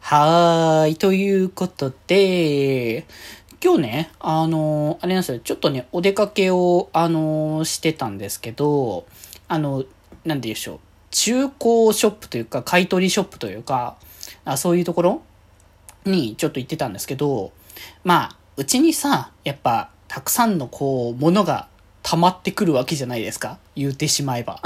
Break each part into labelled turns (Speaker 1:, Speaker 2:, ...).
Speaker 1: はーい。ということで、今日ね、あの、あれなんですよ、ちょっとね、お出かけを、あの、してたんですけど、あの、なんでしょう、中古ショップというか、買取ショップというか、あそういうところにちょっと行ってたんですけど、まあ、うちにさ、やっぱ、たくさんのこう、ものが溜まってくるわけじゃないですか。言うてしまえば。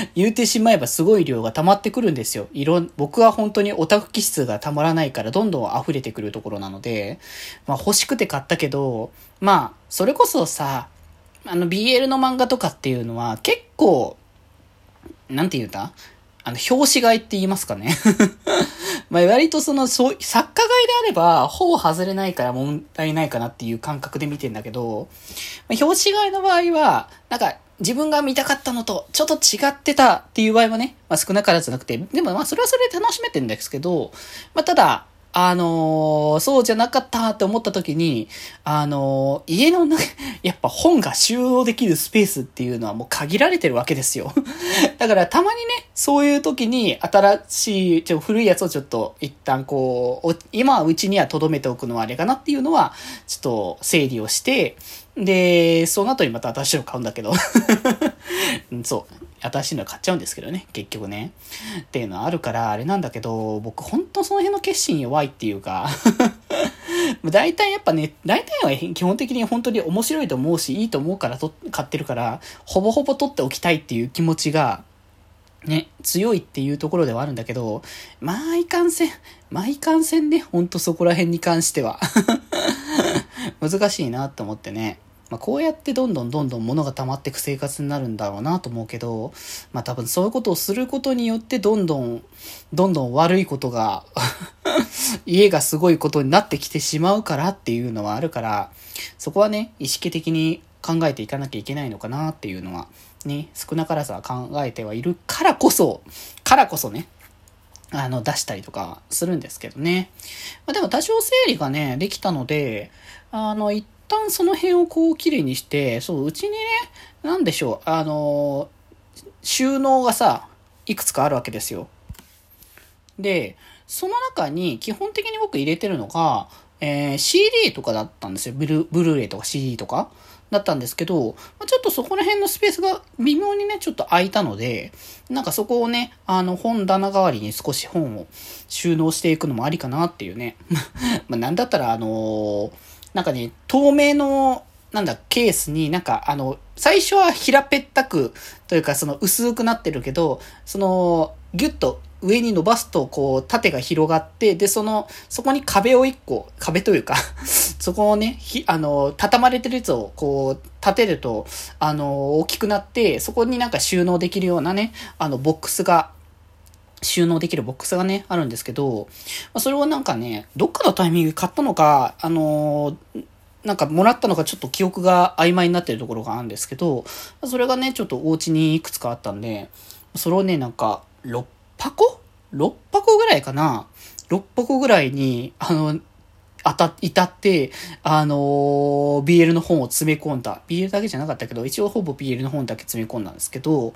Speaker 1: 言うてしまえばすごい量が溜まってくるんですよ。いろん、僕は本当にオタク気質がたまらないからどんどん溢れてくるところなので、まあ欲しくて買ったけど、まあ、それこそさ、あの BL の漫画とかっていうのは結構、なんて言うんだ？あの、表紙買いって言いますかねまあ割とその、そう、作家買いであれば、ほぼ外れないから問題ないかなっていう感覚で見てんだけど、まあ、表紙買いの場合は、なんか、自分が見たかったのとちょっと違ってたっていう場合はね、まあ少なからずなくて、でもまあそれはそれで楽しめてんですけど、まあただ、あのー、そうじゃなかったって思った時に、あのー、家の中、やっぱ本が収納できるスペースっていうのはもう限られてるわけですよ。だからたまにね、そういう時に新しい、ちょ古いやつをちょっと一旦こう、今うちには留めておくのはあれかなっていうのは、ちょっと整理をして、で、その後にまた新しいの買う んだけどそう。新しいの買っちゃうんですけどね、結局ね。っていうのはあるから、あれなんだけど、僕ほんとその辺の決心弱いっていうか 大体やっぱね、大体は基本的に本当に面白いと思うし、いいと思うからと買ってるから、ほぼほぼ取っておきたいっていう気持ちが、ね、強いっていうところではあるんだけど、まあいかんせん、まあいかんせんね、ほんとそこら辺に関しては 難しいなと思ってね。まあ、こうやってどんどんどんどん物が溜まっていく生活になるんだろうなと思うけど、まあ多分そういうことをすることによってどんどん、どんどん悪いことが 家がすごいことになってきてしまうからっていうのはあるから、そこはね、意識的に考えていかなきゃいけないのかなっていうのは、ね、少なからずは考えてはいるからこそ、からこそね、あの、出したりとかするんですけどね。まあ、でも多少整理がね、できたので、あの、一旦その辺をこう綺麗にして、そう、うちにね、なんでしょう、あの、収納がさ、いくつかあるわけですよ。で、その中に基本的に僕入れてるのが、えー、CD とかだったんですよ。ブルブルーレイとか CD とかだったんですけど、まちょっとそこら辺のスペースが微妙にね、ちょっと空いたので、なんかそこをね、あの、本棚代わりに少し本を収納していくのもありかなっていうね。まあ、なんだったら、あのーなんかね、透明の、なんだ、ケースになんか、あの、最初は平ぺったく、というかその薄くなってるけど、その、ギュッと上に伸ばすと、こう、縦が広がって、で、その、そこに壁を一個、壁というか そこをね、ひ、あの、畳まれてるやつを、こう、立てると、あの、大きくなって、そこになんか収納できるようなね、あの、ボックスが収納できるボックスがね、あるんですけど、それをなんかね、どっかのタイミングで買ったのか、あの、なんかもらったのかちょっと記憶が曖昧になってるところがあるんですけど、それがね、ちょっとお家にいくつかあったんで、それをね、なんか、6箱 ?6 箱ぐらいかな ?6 箱ぐらいに、あの、あた、至って、あのー、BL の本を詰め込んだ。BL だけじゃなかったけど、一応ほぼ BL の本だけ詰め込んだんですけど、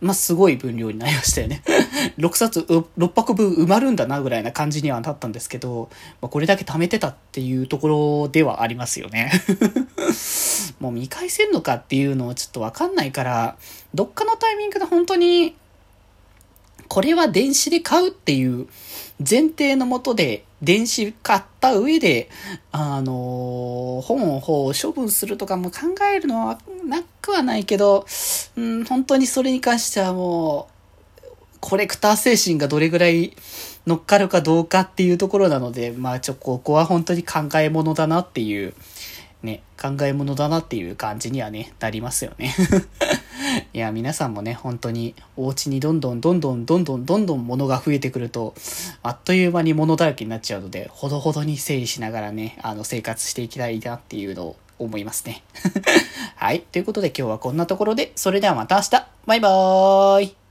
Speaker 1: まあ、すごい分量になりましたよね。6冊、6箱分埋まるんだな、ぐらいな感じにはなったんですけど、まあ、これだけ貯めてたっていうところではありますよね。もう見返せんのかっていうのをちょっとわかんないから、どっかのタイミングで本当に、これは電子で買うっていう前提のもとで電子買った上で、あのー、本を処分するとかも考えるのはなくはないけど、うん、本当にそれに関してはもう、コレクター精神がどれぐらい乗っかるかどうかっていうところなので、まあちょ、ここは本当に考え物だなっていう、ね、考え物だなっていう感じにはね、なりますよね。いや、皆さんもね、本当に、お家にどんどんどんどんどんどんどんどん物が増えてくると、あっという間に物だらけになっちゃうので、ほどほどに整理しながらね、あの、生活していきたいなっていうのを思いますね。はい。ということで今日はこんなところで、それではまた明日バイバーイ